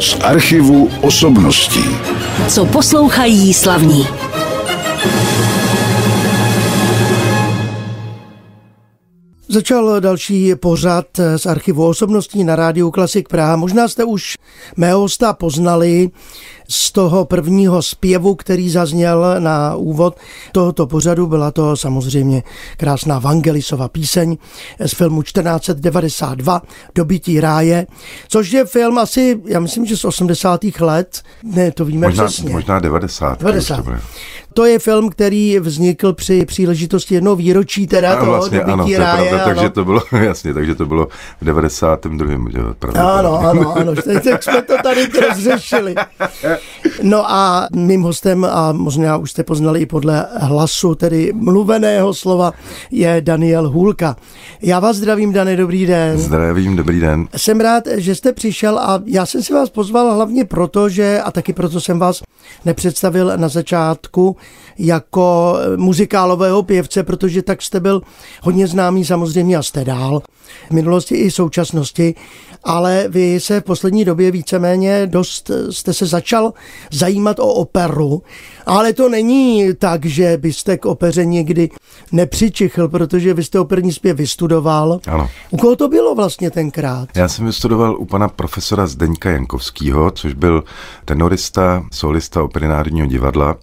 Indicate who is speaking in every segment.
Speaker 1: z archivu osobností.
Speaker 2: Co poslouchají slavní.
Speaker 3: Začal další pořad z archivu osobností na rádiu Klasik Praha. Možná jste už mého hosta poznali z toho prvního zpěvu, který zazněl na úvod tohoto pořadu. Byla to samozřejmě krásná Vangelisova píseň z filmu 1492 Dobytí ráje, což je film asi, já myslím, že z 80. let, ne, to víme
Speaker 4: možná,
Speaker 3: přesně.
Speaker 4: Možná 90.
Speaker 3: 90. To je film, který vznikl při příležitosti jednoho výročí teda
Speaker 4: ano,
Speaker 3: toho
Speaker 4: vlastně, ano, to je
Speaker 3: ráje.
Speaker 4: pravda,
Speaker 3: ano.
Speaker 4: takže to bylo, jasně, takže to bylo v 92. Že, pravda,
Speaker 3: Ano, ano, ano, teď tak jsme to tady rozřešili. No a mým hostem, a možná už jste poznali i podle hlasu, tedy mluveného slova, je Daniel Hůlka. Já vás zdravím, Dane, dobrý den.
Speaker 4: Zdravím, dobrý den.
Speaker 3: Jsem rád, že jste přišel a já jsem si vás pozval hlavně proto, že, a taky proto jsem vás nepředstavil na začátku jako muzikálového pěvce, protože tak jste byl hodně známý samozřejmě a jste dál v minulosti i současnosti, ale vy se v poslední době víceméně dost jste se začal zajímat o operu, ale to není tak, že byste k opeře někdy nepřičichl, protože vy jste operní zpěv vystudoval.
Speaker 4: Ano.
Speaker 3: U koho to bylo vlastně tenkrát?
Speaker 4: Já jsem vystudoval u pana profesora Zdeňka Jankovského, což byl tenorista, solista opery Národního divadla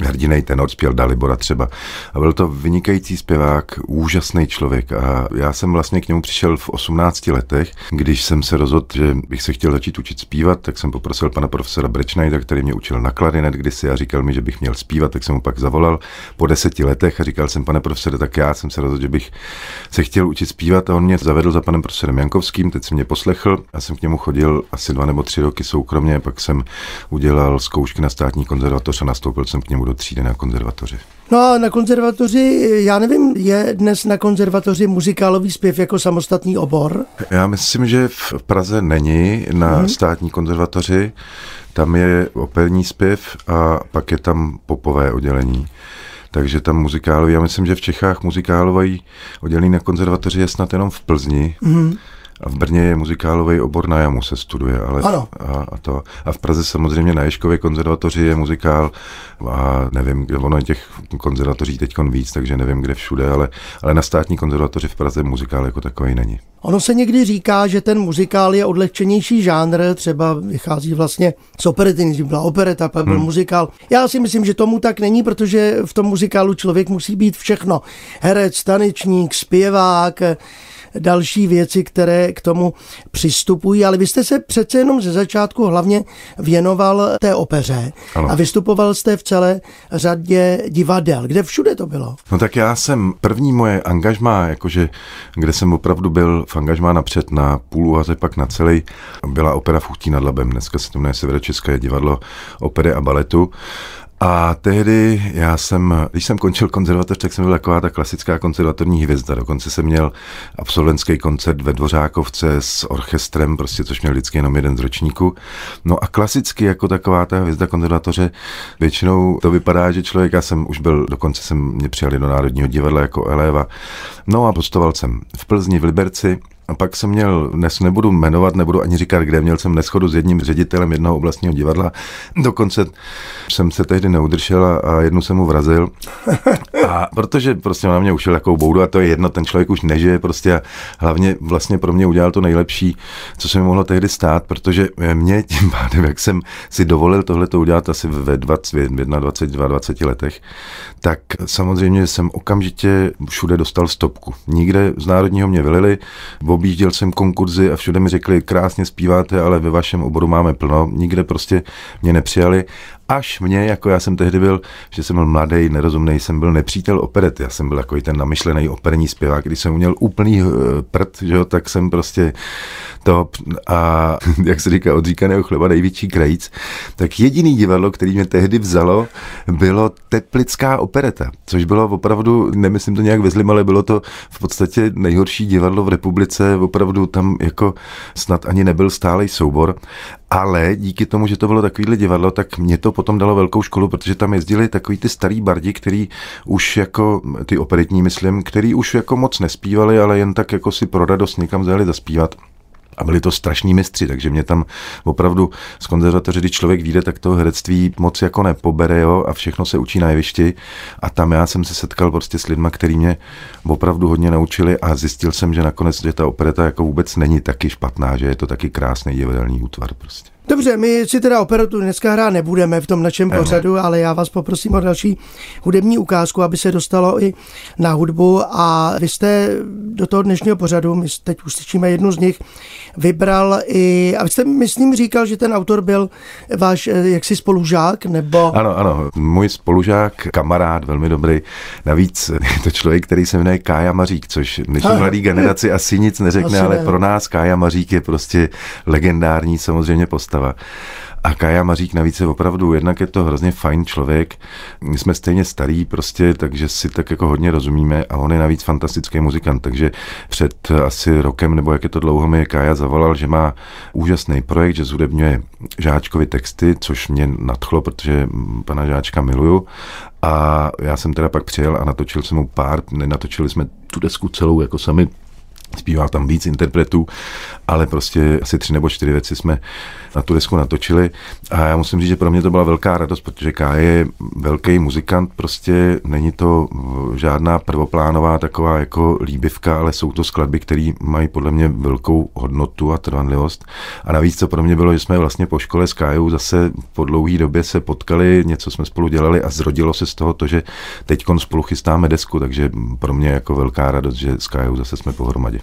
Speaker 4: hrdinej tenor, zpěl Dalibora třeba. A byl to vynikající zpěvák, úžasný člověk. A já jsem vlastně k němu přišel v 18 letech, když jsem se rozhodl, že bych se chtěl začít učit zpívat, tak jsem poprosil pana profesora Brečnajda, který mě učil na klarinet kdysi a říkal mi, že bych měl zpívat, tak jsem mu pak zavolal. Po deseti letech a říkal jsem, pane profesore, tak já jsem se rozhodl, že bych se chtěl učit zpívat. A on mě zavedl za panem profesorem Jankovským, teď jsem mě poslechl. A jsem k němu chodil asi dva nebo tři roky soukromně, pak jsem udělal zkoušky na státní konzervatoř a nastoupil jsem k němu do třídy na konzervatoři.
Speaker 3: No a na konzervatoři, já nevím, je dnes na konzervatoři muzikálový zpěv jako samostatný obor?
Speaker 4: Já myslím, že v Praze není na hmm. státní konzervatoři. Tam je operní zpěv a pak je tam popové oddělení. Takže tam muzikálový, já myslím, že v Čechách muzikálový oddělení na konzervatoři je snad jenom v Plzni. Hmm. A v Brně je muzikálový obor na jamu se studuje, ale
Speaker 3: ano.
Speaker 4: A, a, to. a v Praze samozřejmě na Ješkově konzervatoři je muzikál a nevím, kde ono je těch konzervatoří teď víc, takže nevím, kde všude, ale, ale na státní konzervatoři v Praze muzikál jako takový není.
Speaker 3: Ono se někdy říká, že ten muzikál je odlehčenější žánr, třeba vychází vlastně z operety, než byla opereta, pak byl hmm. muzikál. Já si myslím, že tomu tak není, protože v tom muzikálu člověk musí být všechno. Herec, tanečník, zpěvák, další věci, které k tomu přistupují, ale vy jste se přece jenom ze začátku hlavně věnoval té opeře ano. a vystupoval jste v celé řadě divadel. Kde všude to bylo?
Speaker 4: No tak já jsem první moje angažmá, jakože kde jsem opravdu byl v angažmá napřed na půl úvaze, pak na celý, byla opera v Ústí nad Labem. Dneska se to jmenuje Severočeské divadlo opery a baletu. A tehdy já jsem, když jsem končil konzervatoř, tak jsem byl taková ta klasická konzervatorní hvězda. Dokonce jsem měl absolventský koncert ve Dvořákovce s orchestrem, prostě což měl vždycky jenom jeden z ročníků. No a klasicky jako taková ta hvězda konzervatoře, většinou to vypadá, že člověk, já jsem už byl, dokonce jsem mě přijali do Národního divadla jako eleva. No a postoval jsem v Plzni, v Liberci, a pak jsem měl, dnes nebudu jmenovat, nebudu ani říkat, kde, měl jsem neschodu s jedním ředitelem jednoho oblastního divadla. Dokonce jsem se tehdy neudržel a, a jednu jsem mu vrazil. A protože prostě na mě ušel jakou boudu a to je jedno, ten člověk už nežije prostě a hlavně vlastně pro mě udělal to nejlepší, co se mi mohlo tehdy stát, protože mě tím pádem, jak jsem si dovolil tohle to udělat asi ve 20, 21, 22, 20 letech, tak samozřejmě jsem okamžitě všude dostal stopku. Nikde z Národního mě vylili, objížděl jsem konkurzy a všude mi řekli, krásně zpíváte, ale ve vašem oboru máme plno. Nikde prostě mě nepřijali. Až mě, jako já jsem tehdy byl, že jsem byl mladý, nerozumný, jsem byl nepřítel operety. Já jsem byl takový ten namyšlený operní zpěvák, když jsem měl úplný prd, že jo, tak jsem prostě to a jak se říká, odříkaného chleba největší krajíc. Tak jediný divadlo, který mě tehdy vzalo, bylo Teplická opereta, což bylo opravdu, nemyslím to nějak vezlim, ale bylo to v podstatě nejhorší divadlo v republice, opravdu tam jako snad ani nebyl stálej soubor. Ale díky tomu, že to bylo takovýhle divadlo, tak mě to potom dalo velkou školu, protože tam jezdili takový ty starý bardi, který už jako, ty operetní myslím, který už jako moc nespívali, ale jen tak jako si pro radost někam zajeli zaspívat. A byli to strašní mistři, takže mě tam opravdu z konzervatoře, když člověk vyjde, tak to herectví moc jako nepobere, jo, a všechno se učí na jevišti. A tam já jsem se setkal prostě s lidmi, kteří mě opravdu hodně naučili a zjistil jsem, že nakonec, že ta opereta jako vůbec není taky špatná, že je to taky krásný divadelní útvar prostě.
Speaker 3: Dobře, my si teda operatu dneska hrát nebudeme v tom našem
Speaker 4: Ano.
Speaker 3: pořadu, ale já vás poprosím o další hudební ukázku, aby se dostalo i na hudbu a vy jste do toho dnešního pořadu, my teď uslyšíme jednu z nich, vybral i, a vy jste myslím říkal, že ten autor byl váš eh, jaksi spolužák, nebo...
Speaker 4: Ano, ano, můj spolužák, kamarád, velmi dobrý. Navíc je to člověk, který se jmenuje Kája Mařík, což dnešní mladý generaci asi nic neřekne,
Speaker 3: Asi
Speaker 4: ale
Speaker 3: ne.
Speaker 4: pro nás Kája Mařík je prostě legendární samozřejmě postava. A Kája Mařík navíc je opravdu, jednak je to hrozně fajn člověk, my jsme stejně starý prostě, takže si tak jako hodně rozumíme a on je navíc fantastický muzikant, takže před asi rokem, nebo jak je to dlouho, mi Kája zavolal, že má úžasný projekt, že zhudebňuje Žáčkovi texty, což mě nadchlo, protože pana Žáčka miluju. A já jsem teda pak přijel a natočil jsem mu pár, nenatočili jsme tu desku celou jako sami, zpívá tam víc interpretů, ale prostě asi tři nebo čtyři věci jsme na tu desku natočili a já musím říct, že pro mě to byla velká radost, protože K je velký muzikant, prostě není to žádná prvoplánová taková jako líbivka, ale jsou to skladby, které mají podle mě velkou hodnotu a trvanlivost. A navíc co pro mě bylo, že jsme vlastně po škole s Kájou zase po dlouhé době se potkali, něco jsme spolu dělali a zrodilo se z toho to, že teď spolu chystáme desku, takže pro mě jako velká radost, že s Kájou zase jsme pohromadě.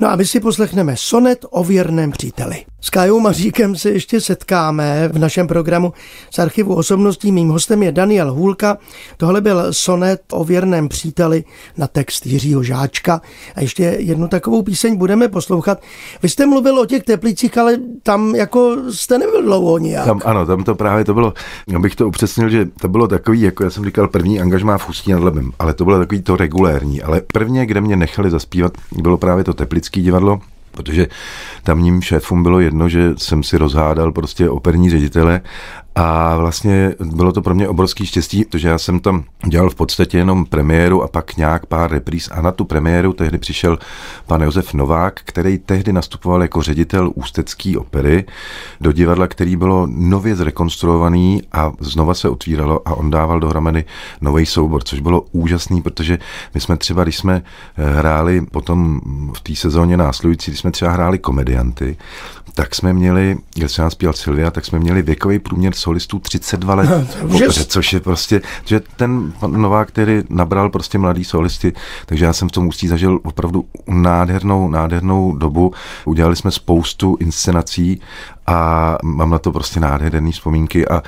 Speaker 3: No a my si poslechneme sonet o věrném příteli. S Kajou Maříkem se ještě setkáme v našem programu z archivu osobností. Mým hostem je Daniel Hůlka. Tohle byl sonet o věrném příteli na text Jiřího Žáčka. A ještě jednu takovou píseň budeme poslouchat. Vy jste mluvil o těch teplicích, ale tam jako jste nebyl dlouho nijak.
Speaker 4: Tam, ano, tam to právě to bylo, abych to upřesnil, že to bylo takový, jako já jsem říkal, první angažmá v Ústí nad Labem, ale to bylo takový to regulérní, ale prvně, kde mě nechali zaspívat, bylo právě to Teplický divadlo, protože tamním šéfům bylo jedno, že jsem si rozhádal prostě operní ředitele a vlastně bylo to pro mě obrovský štěstí, protože já jsem tam dělal v podstatě jenom premiéru a pak nějak pár repríz. A na tu premiéru tehdy přišel pan Josef Novák, který tehdy nastupoval jako ředitel Ústecký opery do divadla, který bylo nově zrekonstruovaný a znova se otvíralo a on dával dohromady nový soubor, což bylo úžasný, protože my jsme třeba, když jsme eh, hráli potom v té sezóně následující, když jsme třeba hráli komedianty, tak jsme měli, když se nás zpíval Silvia, tak jsme měli věkový průměr solistů 32 let
Speaker 3: úžas.
Speaker 4: opeře, což je prostě, že ten pan Novák, který nabral prostě mladý solisty, takže já jsem v tom ústí zažil opravdu nádhernou, nádhernou dobu. Udělali jsme spoustu inscenací a mám na to prostě nádherné vzpomínky a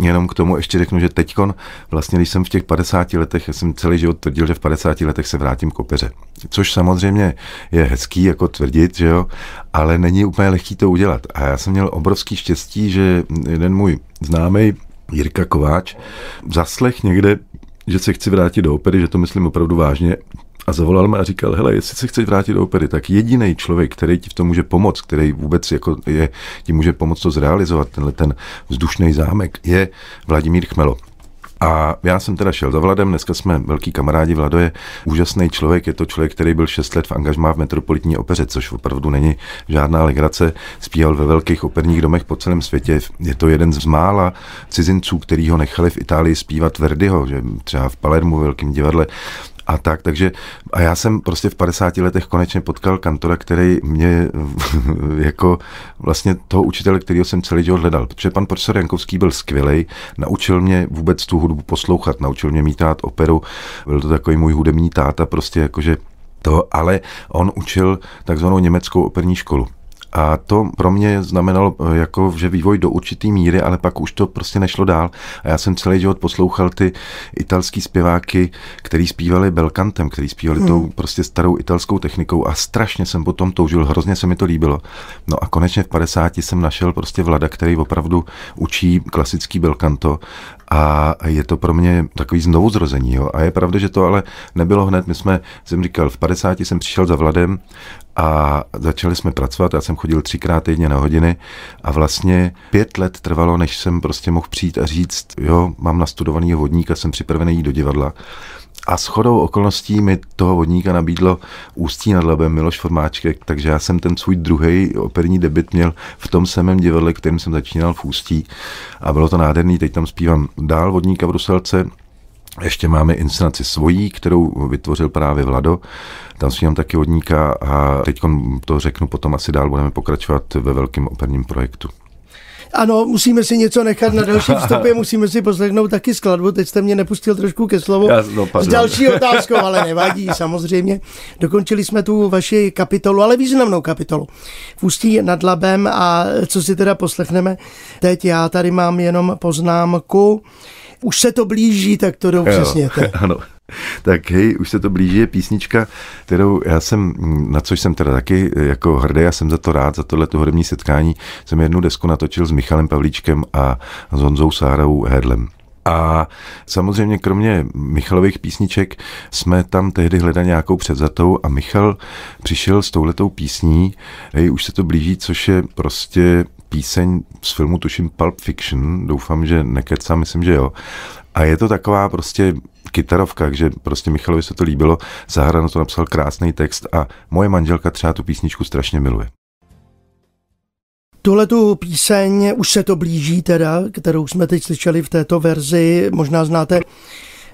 Speaker 4: Jenom k tomu ještě řeknu, že teďkon, vlastně když jsem v těch 50 letech, já jsem celý život tvrdil, že v 50 letech se vrátím k opeře. Což samozřejmě je hezký jako tvrdit, že jo, ale není úplně lehký to udělat. A já jsem měl obrovský štěstí, že jeden můj známý Jirka Kováč zaslech někde, že se chci vrátit do opery, že to myslím opravdu vážně a zavolal mě a říkal, hele, jestli se chceš vrátit do opery, tak jediný člověk, který ti v tom může pomoct, který vůbec jako je, ti může pomoct to zrealizovat, tenhle ten vzdušný zámek, je Vladimír Chmelo. A já jsem teda šel za Vladem, dneska jsme velký kamarádi, Vlado je úžasný člověk, je to člověk, který byl 6 let v angažmá v Metropolitní opeře, což opravdu není žádná legrace, zpíval ve velkých operních domech po celém světě, je to jeden z mála cizinců, který ho nechali v Itálii zpívat Verdiho, že třeba v Palermu, v velkém divadle, a tak, takže a já jsem prostě v 50 letech konečně potkal kantora, který mě jako vlastně toho učitele, kterého jsem celý život hledal, protože pan profesor Jankovský byl skvělý, naučil mě vůbec tu hudbu poslouchat, naučil mě mít rád operu, byl to takový můj hudební táta, prostě jakože to, ale on učil takzvanou německou operní školu. A to pro mě znamenalo eh, jako, že vývoj do určitý míry, ale pak už to prostě nešlo dál. A já jsem celý život poslouchal ty italský zpěváky, který zpívali belkantem, který zpívali hmm. tou prostě starou italskou technikou a strašně jsem potom toužil, hrozně se mi to líbilo. No a konečně v 50 jsem našel prostě Vlada, který opravdu učí klasický belkanto a je to pro mě takový znovuzrození. Jo? A je pravda, že to ale nebylo hned. My jsme, jsem říkal, v 50 jsem přišel za Vladem a začali jsme pracovat. Já jsem chodil třikrát týdně na hodiny a vlastně pět let trvalo, než jsem prostě mohl přijít a říct, jo, mám nastudovaný vodník a jsem připravený jít do divadla. A s chodou okolností mi toho vodníka nabídlo Ústí nad Labem Miloš Formáček, takže já jsem ten svůj druhý operní debit měl v tom samém divadle, kterým jsem začínal v Ústí a bylo to nádherný, teď tam zpívám dál vodníka v Bruselce, ještě máme inscenaci svojí, kterou vytvořil právě Vlado. Tam zpívám taky vodníka a teď to řeknu potom asi dál, budeme pokračovat ve velkém operním projektu.
Speaker 3: Ano, musíme si něco nechat na další vstupě, musíme si poslechnout taky skladbu. Teď jste mě nepustil trošku ke slovu
Speaker 4: Já, no,
Speaker 3: s další otázkou, ale nevadí, samozřejmě. Dokončili jsme tu vaši kapitolu, ale významnou kapitolu. V Ústí nad Labem a co si teda poslechneme teď, já tady mám jenom poznámku. Už se to blíží, tak to doupřesněte.
Speaker 4: Ano. Tak hej, už se to blíží, je písnička, kterou já jsem, na což jsem teda taky jako hrdý, já jsem za to rád, za tohle hudební setkání, jsem jednu desku natočil s Michalem Pavlíčkem a s Honzou Sárou Hedlem. A samozřejmě kromě Michalových písniček jsme tam tehdy hledali nějakou převzatou a Michal přišel s touhletou písní, hej, už se to blíží, což je prostě píseň z filmu, tuším Pulp Fiction, doufám, že nekecám, myslím, že jo. A je to taková prostě kytarovka, že prostě Michalovi se to líbilo, Zahrano to napsal krásný text a moje manželka třeba tu písničku strašně miluje.
Speaker 3: Tuhle tu píseň, už se to blíží teda, kterou jsme teď slyšeli v této verzi, možná znáte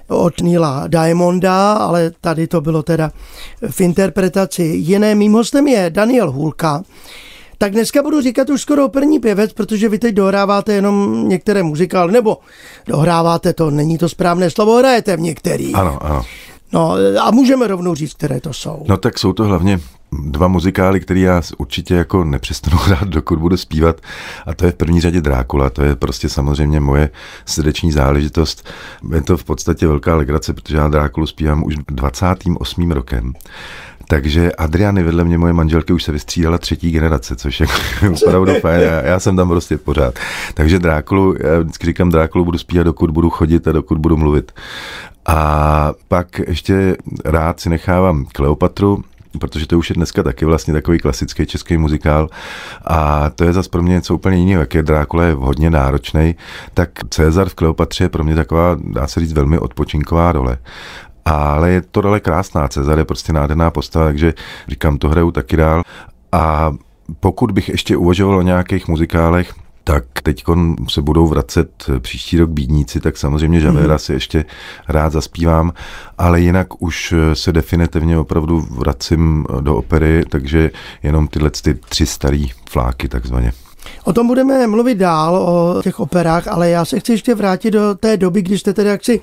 Speaker 3: od Nila Diamonda, ale tady to bylo teda v interpretaci jiné. Mým hostem je Daniel Hulka, tak dneska budu říkat už skoro operní pěvec, protože vy teď dohráváte jenom některé muzikály, nebo dohráváte to, není to správné slovo, hrajete v některých.
Speaker 4: Ano, ano.
Speaker 3: No a můžeme rovnou říct, které to jsou.
Speaker 4: No tak jsou to hlavně dva muzikály, které já určitě jako nepřestanu hrát, dokud budu zpívat. A to je v první řadě Drákula, to je prostě samozřejmě moje srdeční záležitost. Je to v podstatě velká legrace, protože já Drákulu zpívám už 28. rokem. Takže Adriany vedle mě, moje manželky, už se vystřídala třetí generace, což je opravdu fajn. Já, já jsem tam prostě pořád. Takže Drákulu, já vždycky říkám, Drákulu budu zpívat, dokud budu chodit a dokud budu mluvit. A pak ještě rád si nechávám Kleopatru, protože to už je dneska taky vlastně takový klasický český muzikál a to je zase pro mě něco úplně jiného, jak je Drákula je hodně náročný, tak Cezar v Kleopatře je pro mě taková, dá se říct, velmi odpočinková role. Ale je to role krásná, Cezar je prostě nádherná postava, takže říkám, to hraju taky dál. A pokud bych ještě uvažoval o nějakých muzikálech, tak teď se budou vracet příští rok bídníci, tak samozřejmě Javera mm-hmm. si ještě rád zaspívám, ale jinak už se definitivně opravdu vracím do opery, takže jenom tyhle ty tři starý fláky takzvaně.
Speaker 3: O tom budeme mluvit dál, o těch operách, ale já se chci ještě vrátit do té doby, kdy jste tedy jaksi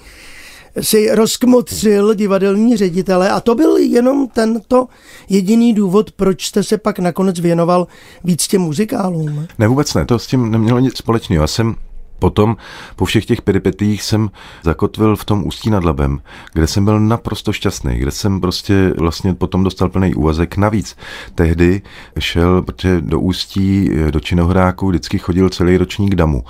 Speaker 3: si rozkmotřil divadelní ředitele a to byl jenom tento jediný důvod, proč jste se pak nakonec věnoval víc těm muzikálům.
Speaker 4: Ne, vůbec ne, to s tím nemělo nic společného. Já jsem Potom po všech těch peripetích jsem zakotvil v tom Ústí nad Labem, kde jsem byl naprosto šťastný, kde jsem prostě vlastně potom dostal plný úvazek. Navíc tehdy šel, protože do Ústí, do Činohráku vždycky chodil celý ročník damu.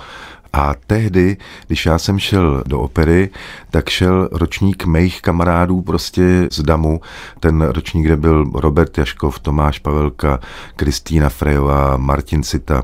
Speaker 4: A tehdy, když já jsem šel do opery, tak šel ročník mých kamarádů prostě z Damu. Ten ročník, kde byl Robert Jaškov, Tomáš Pavelka, Kristýna Frejová, Martin Cita,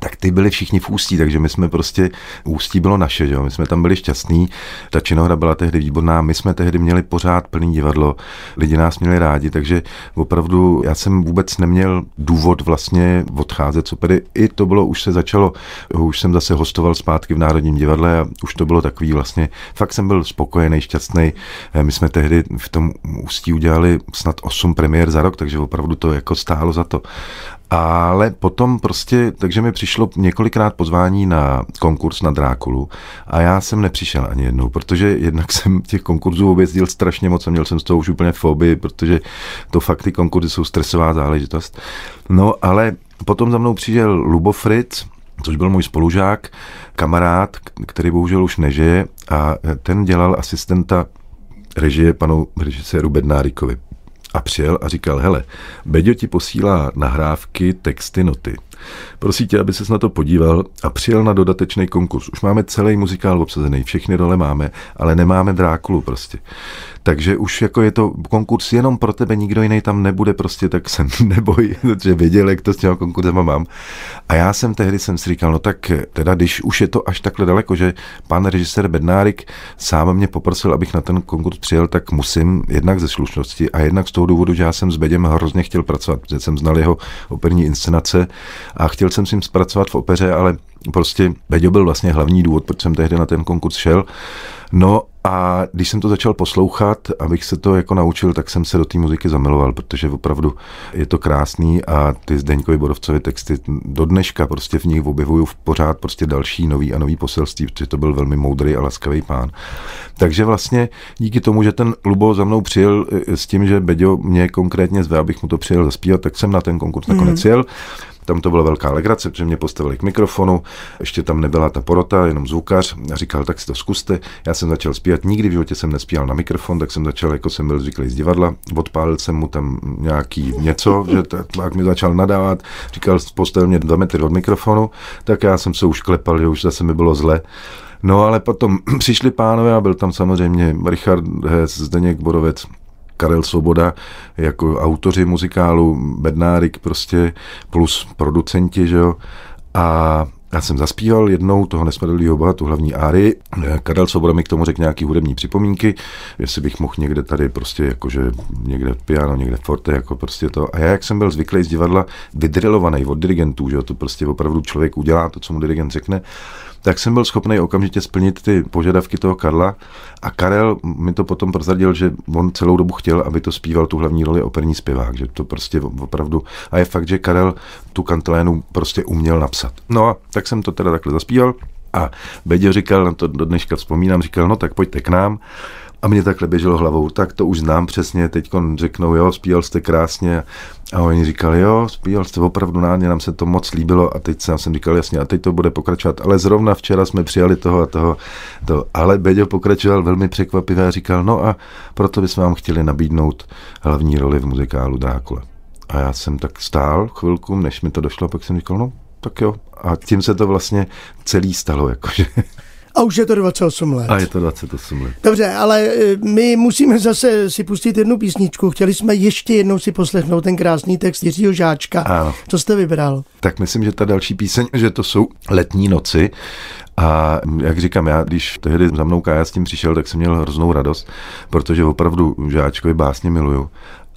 Speaker 4: tak ty byli všichni v Ústí, takže my jsme prostě, Ústí bylo naše, jo? my jsme tam byli šťastní, ta činohra byla tehdy výborná, my jsme tehdy měli pořád plný divadlo, lidi nás měli rádi, takže opravdu já jsem vůbec neměl důvod vlastně odcházet z opery, i to bylo, už se začalo, už jsem zase hostoval zpátky v Národním divadle a už to bylo takový vlastně, fakt jsem byl spokojený, šťastný, my jsme tehdy v tom Ústí udělali snad 8 premiér za rok, takže opravdu to jako stálo za to. Ale potom prostě, takže mi přišlo několikrát pozvání na konkurs na Drákulu a já jsem nepřišel ani jednou, protože jednak jsem těch konkurzů objezdil strašně moc a měl jsem z toho už úplně fobii, protože to fakt ty konkurzy jsou stresová záležitost. No ale potom za mnou přišel Lubo Fritz, což byl můj spolužák, kamarád, který bohužel už nežije a ten dělal asistenta režie panu režiséru Bednárikovi a přijel a říkal, hele, Beďo ti posílá nahrávky, texty, noty. prosí tě, aby ses na to podíval a přijel na dodatečný konkurs. Už máme celý muzikál obsazený, všechny role máme, ale nemáme Drákulu prostě. Takže už jako je to konkurs jenom pro tebe, nikdo jiný tam nebude prostě, tak se neboj, že věděl, jak to s těma konkurzema mám. A já jsem tehdy jsem si říkal, no tak teda, když už je to až takhle daleko, že pan režisér Bednárik sám mě poprosil, abych na ten konkurs přijel, tak musím jednak ze slušnosti a jednak z toho důvodu, že já jsem s Bedem hrozně chtěl pracovat, protože jsem znal jeho operní inscenace a chtěl jsem s ním zpracovat v opeře, ale prostě Beďo byl vlastně hlavní důvod, proč jsem tehdy na ten konkurs šel. No a když jsem to začal poslouchat, abych se to jako naučil, tak jsem se do té muziky zamiloval, protože opravdu je to krásný a ty Zdeňkovi Borovcovi texty do dneška prostě v nich objevuju v pořád prostě další nový a nový poselství, protože to byl velmi moudrý a laskavý pán. Takže vlastně díky tomu, že ten Lubo za mnou přijel eh, s tím, že Beďo mě konkrétně zve, abych mu to přijel zaspívat, tak jsem na ten konkurs nakonec mm. jel. Tam to byla velká legrace, protože mě postavili k mikrofonu, ještě tam nebyla ta porota, jenom zvukař a říkal, tak si to zkuste. Já jsem začal zpívat, nikdy v životě jsem nespíval na mikrofon, tak jsem začal, jako jsem byl zvyklý z divadla, odpálil jsem mu tam nějaký něco, že tak mi začal nadávat, říkal, postavil mě dva metry od mikrofonu, tak já jsem se už klepal, že už zase mi bylo zle. No ale potom přišli pánové a byl tam samozřejmě Richard Hes, Zdeněk Borovec, Karel Svoboda jako autoři muzikálu, Bednárik prostě plus producenti, že jo. A já jsem zaspíval jednou toho nesmrtelného boha, tu hlavní áry. Karel Svoboda mi k tomu řekl nějaký hudební připomínky, jestli bych mohl někde tady prostě jakože někde piano, někde forte, jako prostě to. A já, jak jsem byl zvyklý z divadla, vydrilovaný od dirigentů, že jo, to prostě opravdu člověk udělá to, co mu dirigent řekne, tak jsem byl schopný okamžitě splnit ty požadavky toho Karla a Karel mi to potom prozradil, že on celou dobu chtěl, aby to zpíval tu hlavní roli operní zpěvák, že to prostě opravdu, a je fakt, že Karel tu kantilénu prostě uměl napsat. No a tak jsem to teda takhle zaspíval a Beďo říkal, na to do dneška vzpomínám, říkal, no tak pojďte k nám. A mě takhle běželo hlavou, tak to už znám přesně, teď řeknou, jo, zpíval jste krásně. A oni říkali, jo, zpíval jste opravdu nádně, nám se to moc líbilo. A teď jsem říkal, jasně, a teď to bude pokračovat. Ale zrovna včera jsme přijali toho a toho. To. Ale Beďo pokračoval velmi překvapivě a říkal, no a proto bychom vám chtěli nabídnout hlavní roli v muzikálu Drákula. A já jsem tak stál chvilku, než mi to došlo, pak jsem říkal, no tak jo. A tím se to vlastně celý stalo, jakože.
Speaker 3: A už je to 28 let.
Speaker 4: A je to 28 let.
Speaker 3: Dobře, ale e, my musíme zase si pustit jednu písničku. Chtěli jsme ještě jednou si poslechnout ten krásný text Jiřího Žáčka.
Speaker 4: Ano.
Speaker 3: Co jste vybral?
Speaker 4: Tak myslím, že ta další píseň, že to jsou letní noci. A jak říkám, já když tehdy za mnou Kája s tím přišel, tak jsem měl hroznou radost, protože opravdu Žáčkovi básně miluju.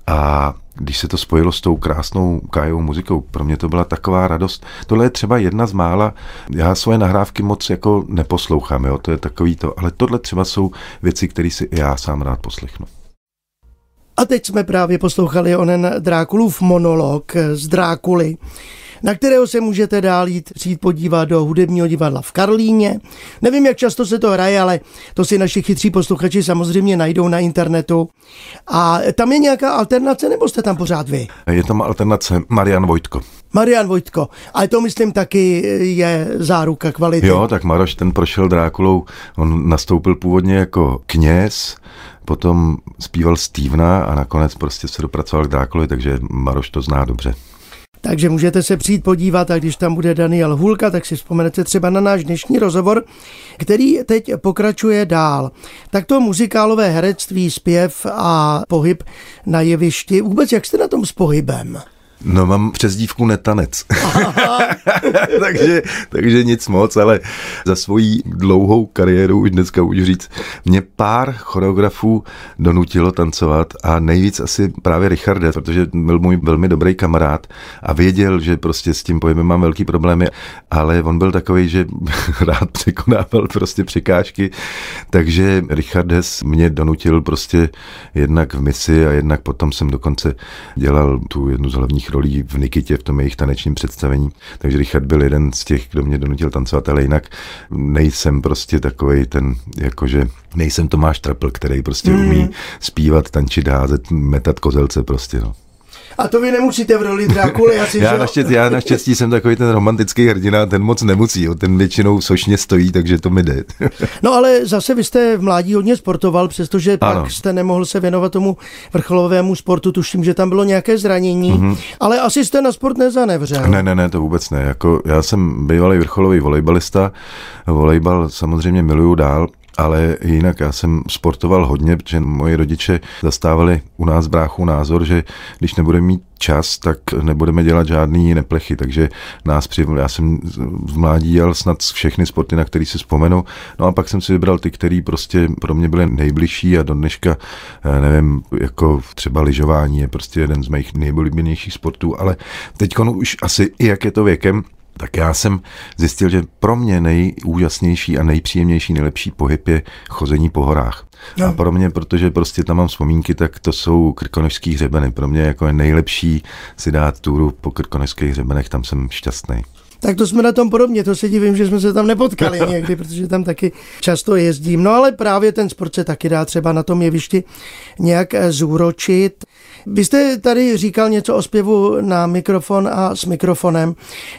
Speaker 4: A když se to spojilo s tou krásnou Kájovou muzikou, pro mě to byla taková radost. Tohle je třeba jedna z mála, já svoje nahrávky moc jako neposlouchám, jo, to je takový to, ale tohle třeba jsou věci, které si já sám rád poslechnu.
Speaker 3: A teď jsme právě poslouchali onen Drákulův monolog z Drákuly na kterého se můžete dál jít přijít podívat do hudebního divadla v Karlíně. Nevím, jak často se to hraje, ale to si naši chytří posluchači samozřejmě najdou na internetu. A tam je nějaká alternace, nebo jste tam pořád vy?
Speaker 4: Je tam alternace Marian Vojtko.
Speaker 3: Marian Vojtko. Ale to myslím taky je záruka kvality.
Speaker 4: Jo, tak Maroš ten prošel Drákulou, on nastoupil původně jako kněz, potom zpíval Stevena a nakonec prostě se dopracoval k Drákulovi, takže Maroš to zná dobře.
Speaker 3: Takže můžete se přijít podívat a když tam bude Daniel Hulka, tak si vzpomenete třeba na náš dnešní rozhovor, který teď pokračuje dál. Tak to muzikálové herectví, zpěv a pohyb na jevišti. Vůbec jak jste na tom s pohybem?
Speaker 4: No mám přezdívku netanec. takže, takže nic moc, ale za svoji dlouhou kariéru už dneska můžu říct, mě pár choreografů donutilo tancovat a nejvíc asi právě Richarde, protože byl můj velmi dobrý kamarád a věděl, že prostě s tím pohybem mám velký problémy, ale on byl takový, že rád překonával prostě překážky, takže Richardes mě donutil prostě jednak v misi a jednak potom jsem dokonce dělal tu jednu z hlavních rolí v Nikitě, v tom jejich tanečním představení. Takže Richard byl jeden z těch, kdo mě donutil tancovat, ale jinak nejsem prostě takový ten, jakože nejsem Tomáš Trapl, který prostě mm. umí zpívat, tančit, házet, metat kozelce prostě, no.
Speaker 3: A to vy nemusíte v roli Drákuly asi,
Speaker 4: já,
Speaker 3: že?
Speaker 4: naštěstí, já naštěstí jsem takový ten romantický hrdina, ten moc nemusí, jo. ten většinou sošně stojí, takže to mi jde.
Speaker 3: No ale zase vy jste v mládí hodně sportoval, přestože
Speaker 4: Ano.
Speaker 3: pak jste nemohl se věnovat tomu vrcholovému sportu, tuším, že tam bylo nějaké zranění, mm-hmm. ale asi jste na sport nezanevřel.
Speaker 4: Ne, ne, ne, to vůbec ne. Jako, já jsem bývalý vrcholový volejbalista, volejbal samozřejmě miluju dál, ale jinak já jsem sportoval hodně, protože moji rodiče zastávali u nás bráchu názor, že když nebudeme mít čas, tak nebudeme dělat žádný neplechy, takže nás při, já jsem v mládí dělal snad všechny sporty, na který si vzpomenu, no a pak jsem si vybral ty, který prostě pro mě byly nejbližší a do dneška, eh, nevím, jako třeba lyžování je prostě jeden z mých nejoblíbenějších sportů, ale teď už asi i jak je to věkem, tak já jsem zjistil, že pro mě nejúžasnější a nejpříjemnější, nejlepší pohyb je chození po horách. No. A pro mě, protože prostě tam mám vzpomínky, tak to jsou krkonožský hřebeny. Pro mě jako je nejlepší si dát túru po krkonožských hřebenech, tam jsem šťastný.
Speaker 3: Tak to jsme na tom podobně, to se divím, že jsme se tam nepotkali někdy, protože tam taky často jezdím. No ale právě ten sport se taky dá třeba na tom jevišti nějak zúročit. Vy jste tady říkal něco o zpěvu na mikrofon a s mikrofonem.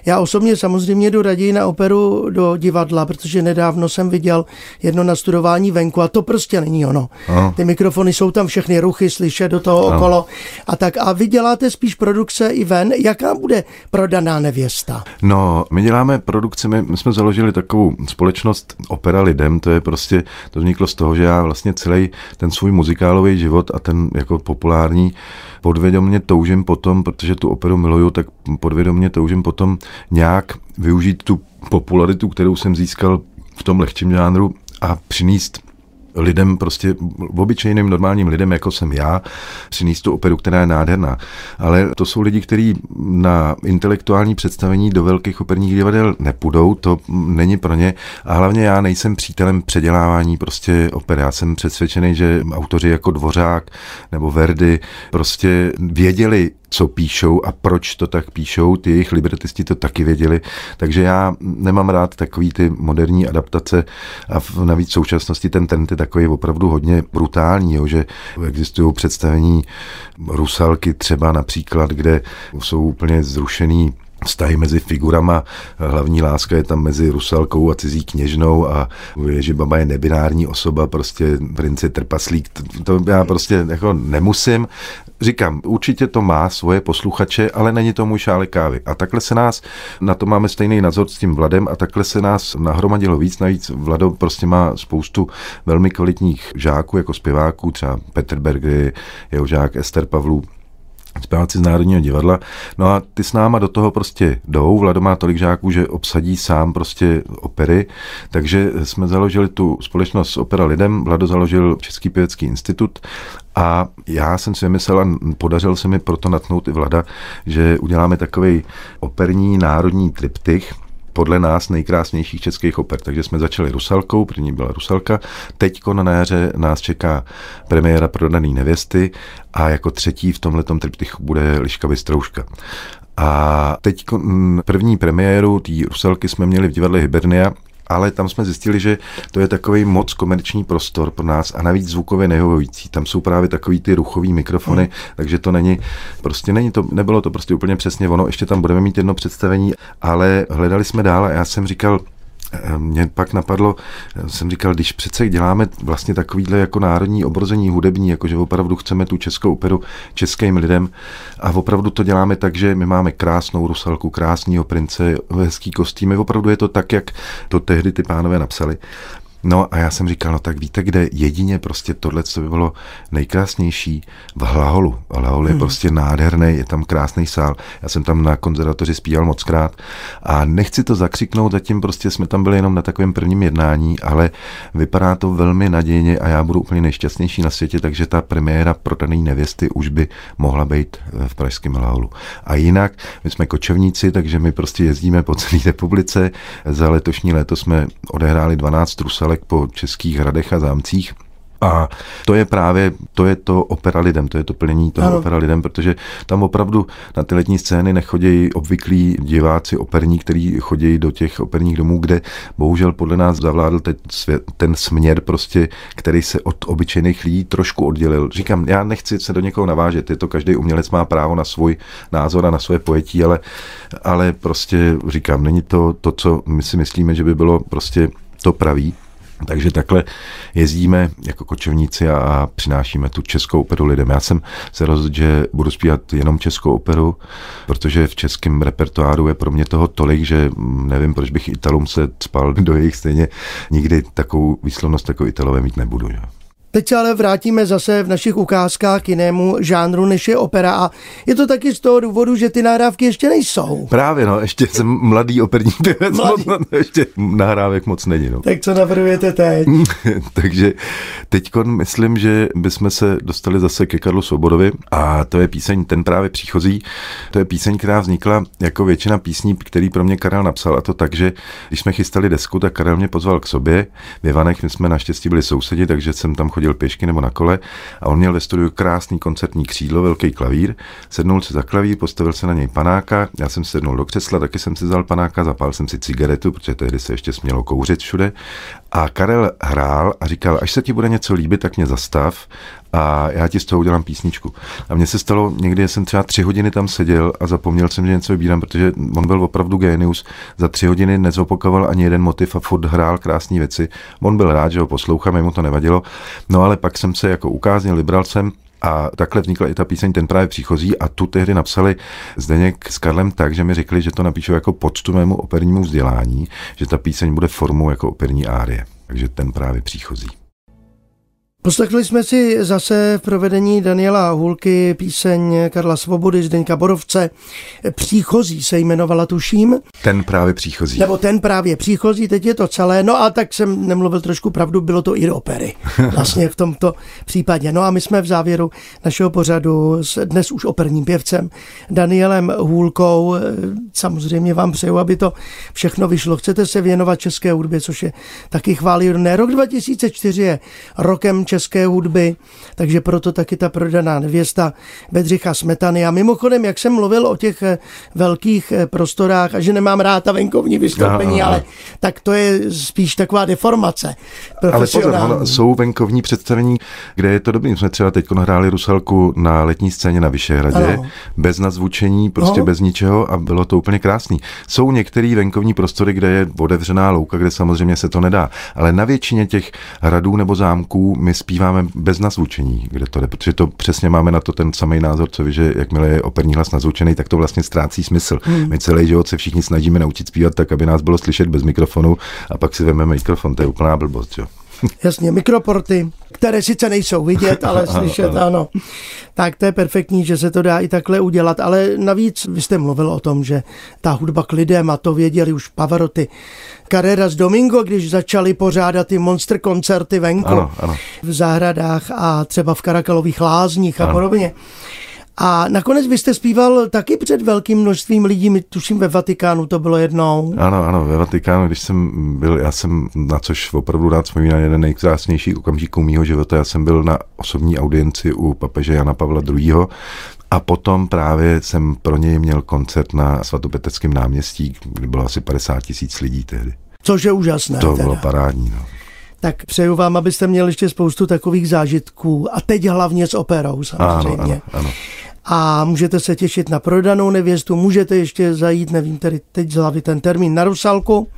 Speaker 3: Já osobně samozřejmě jdu raději na operu do divadla, protože nedávno jsem viděl jedno nastudování venku a to prostě není ono.
Speaker 4: Ano.
Speaker 3: Ty mikrofony jsou tam všechny ruchy slyšet do toho
Speaker 4: Ano.
Speaker 3: okolo a tak. A vy děláte spíš produkce i ven. Jaká bude prodaná nevěsta?
Speaker 4: No, my děláme produkci, my, my jsme založili takovou společnost Opera Lidem, to je prostě, to vzniklo z toho, že já vlastně celý ten svůj muzikálový život a ten jako populární podvědomě toužím potom, protože tu operu miluju, tak podvědomě toužím potom nějak využít tu popularitu, kterou jsem získal v tom lehčím žánru a přinést lidem, prostě obyčejným normálním lidem, jako jsem já, přinést tu operu, která je nádherná. Ale to jsou lidi, kteří na intelektuální představení do velkých operních divadel nepůjdou, to není pro ně. A hlavně já nejsem přítelem předělávání prostě oper. Já jsem přesvědčený, že autoři jako Dvořák nebo Verdi prostě věděli, co píšou a proč to tak píšou. Ty jejich libretisti to taky věděli. Takže já nemám rád takový ty moderní adaptace a v, navíc v současnosti ten trend je takový opravdu hodně brutální, jo, že existují představení Rusalky třeba například, kde jsou úplně zrušený vztahy mezi figurama, hlavní láska je tam mezi Rusalkou a cizí kněžnou a že baba je nebinární osoba, prostě prince trpaslík, to, to já prostě jako nemusím. Říkám, určitě to má svoje posluchače, ale není to můj šálek kávy. A takhle se nás, na to máme stejný názor s tím Vladem a takhle se nás nahromadilo víc. Navíc Vlado prostě má spoustu velmi kvalitních žáků, jako zpěváků, třeba Petr Bergery, jeho žák Ester Pavlů, zpěváci z Národního divadla. No a ty s náma do toho prostě jdou. Vlado má tolik žáků, že obsadí sám prostě opery, takže jsme založili tu společnost Opera Lidem. Vlado založil Český pěvecký institut a já jsem si vymyslel a podařil se mi proto natnout i Vlada, že uděláme takový operní národní triptych, podle nás nejkrásnějších českých oper. Takže jsme začali Rusalkou, první byla Rusalka, teď na jaře nás čeká premiéra Prodaný nevěsty a jako třetí v tomhletom triptychu bude Liška Bystrouška. A teď první premiéru té Rusalky jsme měli v divadle Hibernia ale tam jsme zjistili, že to je takový moc komerční prostor pro nás a navíc zvukově nehovující. Tam jsou právě takový ty ruchový mikrofony, mm. takže to není, prostě není to, nebylo to prostě úplně přesně ono. Ještě tam budeme mít jedno představení, ale hledali jsme dál a já jsem říkal, mě pak napadlo, jsem říkal, když přece děláme vlastně takovýhle jako národní obrození hudební, jakože opravdu chceme tu českou operu českým lidem a opravdu to děláme tak, že my máme krásnou rusalku, krásného prince, hezký kostýmy, opravdu je to tak, jak to tehdy ty pánové napsali. No a já jsem říkal, no tak víte, kde jedině prostě tohle, co by bylo nejkrásnější, v Hlaholu. Hlahol je hmm. prostě nádherný, je tam krásný sál. Já jsem tam na konzervatoři zpíval moc krát a nechci to zakřiknout, zatím prostě jsme tam byli jenom na takovém prvním jednání, ale vypadá to velmi nadějně a já budu úplně nejšťastnější na světě, takže ta premiéra prodaný nevěsty už by mohla být v pražském Hlaholu. A jinak, my jsme kočovníci, takže my prostě jezdíme po celé republice. Za letošní léto jsme odehráli 12 trusal po českých hradech a zámcích A to je právě, to je to opera lidem, to je to plnění toho ano. opera lidem, protože tam opravdu na ty letní scény nechodí obvyklí diváci operní, kteří chodí do těch operních domů, kde bohužel podle nás zavládl teď svět, ten směr prostě, který se od obyčejných lidí trošku oddělil. Říkám, já nechci se do někoho navážet, je to každý umělec má právo na svůj názor a na svoje pojetí, ale, ale prostě říkám, není to to, co my si myslíme, že by bylo prostě to pravý. Takže takhle jezdíme jako kočovníci a, a přinášíme tu českou operu lidem. Já jsem se rozhodl, že budu zpívat jenom českou operu, protože v českém repertoáru je pro mě toho tolik, že nevím, proč bych Italům se spal do jejich stejně. Nikdy takovou výslovnost jako Italové mít nebudu. Že?
Speaker 3: Teď se ale vrátíme zase v našich ukázkách k jinému žánru, než je opera a je to taky z toho důvodu, že ty nahrávky ještě nejsou.
Speaker 4: Právě, no, ještě jsem mladý operní pěvec, mladý. Moc, no, ještě nahrávek moc není. No.
Speaker 3: Tak co navrhujete teď?
Speaker 4: Takže teď myslím, že bychom se dostali zase ke Karlu Svobodovi a to je píseň Ten právě příchozí. To je píseň, která vznikla jako většina písní, který pro mě Karel napsal a to tak, že když jsme chystali desku, tak Karel mě pozval k sobě. V Ivanech my jsme naštěstí byli sousedi, takže jsem tam chodil chodil pěšky nebo na kole a on měl ve studiu krásný koncertní křídlo, velký klavír, sednul se za klavír, postavil se na něj panáka, já jsem sednul do křesla, taky jsem si vzal panáka, zapál jsem si cigaretu, protože tehdy se ještě smělo kouřit všude. A Karel hrál a říkal, až se ti bude něco líbit, tak mě zastav a já ti z toho udělám písničku. A mně se stalo, někdy jsem třeba tři hodiny tam seděl a zapomněl jsem, že něco vybírám, protože on byl opravdu genius. Za tři hodiny nezopakoval ani jeden motiv a furt hrál krásné věci. On byl rád, že ho poslouchám, mu to nevadilo. No ale pak jsem se jako ukázal, vybral jsem a takhle vznikla i ta píseň Ten právě příchozí a tu tehdy napsali Zdeněk s Karlem tak, že mi řekli, že to napíšou jako poctu mému opernímu vzdělání, že ta píseň bude formou jako operní árie. Takže ten právě příchozí.
Speaker 3: Poslechli jsme si zase v provedení Daniela Hulky píseň Karla Svobody, Zdeňka Borovce. Příchozí se jmenovala, tuším.
Speaker 4: Ten právě příchozí.
Speaker 3: Nebo ten právě příchozí, teď je to celé. No a tak jsem nemluvil trošku pravdu, bylo to i do opery. Vlastně v tomto případě. No a my jsme v závěru našeho pořadu s dnes už operním pěvcem Danielem Hůlkou. Samozřejmě vám přeju, aby to všechno vyšlo. Chcete se věnovat české hudbě, což je taky chválihodné. Rok 2004 je rokem české hudby, takže proto taky ta prodaná nevěsta Bedřicha Smetany. A mimochodem, jak jsem mluvil o těch eh, velkých eh, prostorách a že nemám rád ta venkovní vystoupení, no, ale tak to je spíš taková deformace.
Speaker 4: Ale pozor, ono, jsou venkovní představení, kde je to dobrý. My jsme třeba teď hráli Rusalku na letní scéně na Vyšehradě, ano. bez nazvučení, prostě no. bez ničeho a bylo to úplně krásný. Jsou některé venkovní prostory, kde je otevřená louka, kde samozřejmě se to nedá, ale na většině těch hradů nebo zámků my zpíváme bez nazvučení, kde to jde, protože to přesně máme na to ten samý názor, co vy, že jakmile je operní hlas nazvučený, tak to vlastně ztrácí smysl. Hmm. My celý život se všichni snažíme naučit zpívat tak, aby nás bylo slyšet bez mikrofonu a pak si vezmeme mikrofon, to je úplná blbost. Jo.
Speaker 3: Jasně, mikroporty, které sice nejsou vidět, ale slyšet, ano. Tak to je perfektní, že se to dá i takhle udělat, ale navíc vy jste mluvil o tom, že ta hudba k lidem, a to věděli už Pavaroty, Carreras Domingo, když začali pořádat ty monster koncerty venku ano, ano. v zahradách a třeba v Karakalových lázních a ano. podobně. A nakonec vy jste zpíval taky před velkým množstvím lidí, my tuším ve Vatikánu to bylo jednou.
Speaker 4: Ano, ano, ve Vatikánu, když jsem byl, já jsem na což opravdu rád vzpomínal jeden nejkrásnějších okamžiků mýho života, já jsem byl na osobní audienci u papeže Jana Pavla II. A potom právě jsem pro něj měl koncert na svatopeteckém náměstí, kde bylo asi 50 tisíc lidí tehdy.
Speaker 3: Což je úžasné.
Speaker 4: To teda. bylo parádní. No.
Speaker 3: Tak přeju vám, abyste měli ještě spoustu takových zážitků a teď hlavně s operou samozřejmě. Ano, ano, ano. A můžete se těšit na prodanou nevěstu, můžete ještě zajít, nevím tedy teď z hlavy ten termín, na Rusalku.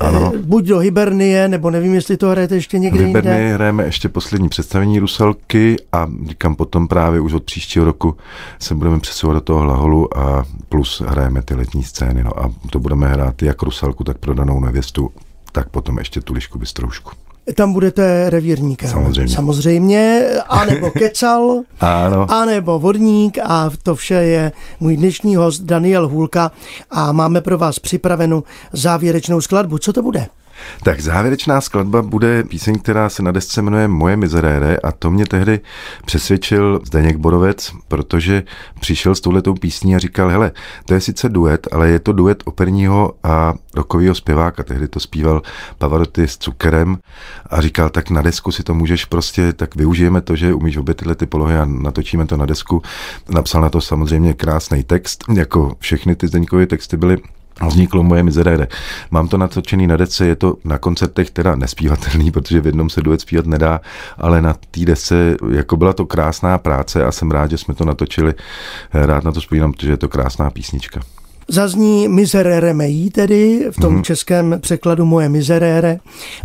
Speaker 3: Ano. Eh, buď do Hibernie, nebo nevím, jestli to hrajete ještě někde
Speaker 4: v Hibernii
Speaker 3: jinde.
Speaker 4: hrajeme ještě poslední představení Rusalky a říkám potom právě už od příštího roku se budeme přesouvat do toho Hlaholu a plus hrajeme ty letní scény. No a to budeme hrát jak Rusalku, tak prodanou nevěstu, tak potom ještě tu lišku bystroušku.
Speaker 3: Tam budete revírníkem.
Speaker 4: Samozřejmě.
Speaker 3: Samozřejmě, anebo kecal,
Speaker 4: ano.
Speaker 3: anebo vodník a to vše je můj dnešní host Daniel Hůlka a máme pro vás připravenou závěrečnou skladbu. Co to bude?
Speaker 4: Tak závěrečná skladba bude píseň, která se na desce jmenuje Moje mizerére a to mě tehdy přesvědčil Zdeněk Borovec, protože přišel s touhletou písní a říkal, hele, to je sice duet, ale je to duet operního a rokového zpěváka. Tehdy to zpíval Pavarotti s Cukerem a říkal, tak na desku si to můžeš prostě, tak využijeme to, že umíš obě tyhle ty polohy a natočíme to na desku. Napsal na to samozřejmě krásný text, jako všechny ty Zdeňkové texty byly vzniklo moje mizerére. Mám to natočený na dece, je to na koncertech teda nespívatelný, protože v jednom se duet zpívat nedá, ale na té desce, jako byla to krásná práce a jsem rád, že jsme to natočili. Rád na to vzpomínám, protože je to krásná písnička.
Speaker 3: Zazní Miserere mei tedy, v tom mm-hmm. českém překladu Moje mizerere.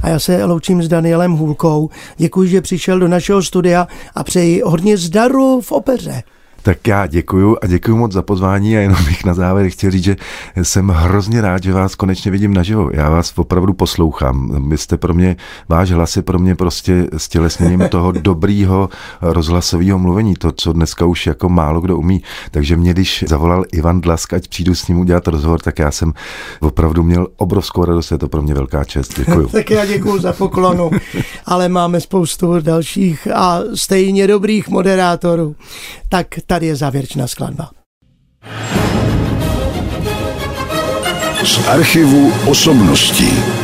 Speaker 3: A já se loučím s Danielem Hůlkou. Děkuji, že přišel do našeho studia a přeji hodně zdaru v opeře.
Speaker 4: Tak já děkuju a děkuju moc za pozvání a jenom bych na závěr chtěl říct, že jsem hrozně rád, že vás konečně vidím naživo. Já vás opravdu poslouchám. Vy jste pro mě, váš hlas je pro mě prostě stělesněním toho dobrýho rozhlasového mluvení, to, co dneska už jako málo kdo umí. Takže mě, když zavolal Ivan Dlask, ať přijdu s ním udělat rozhovor, tak já jsem opravdu měl obrovskou radost, je to pro mě velká čest. Děkuju.
Speaker 3: tak já děkuju za poklonu, ale máme spoustu dalších a stejně dobrých moderátorů. Tak tady je závěrečná skladba.
Speaker 1: Z archivu osobností.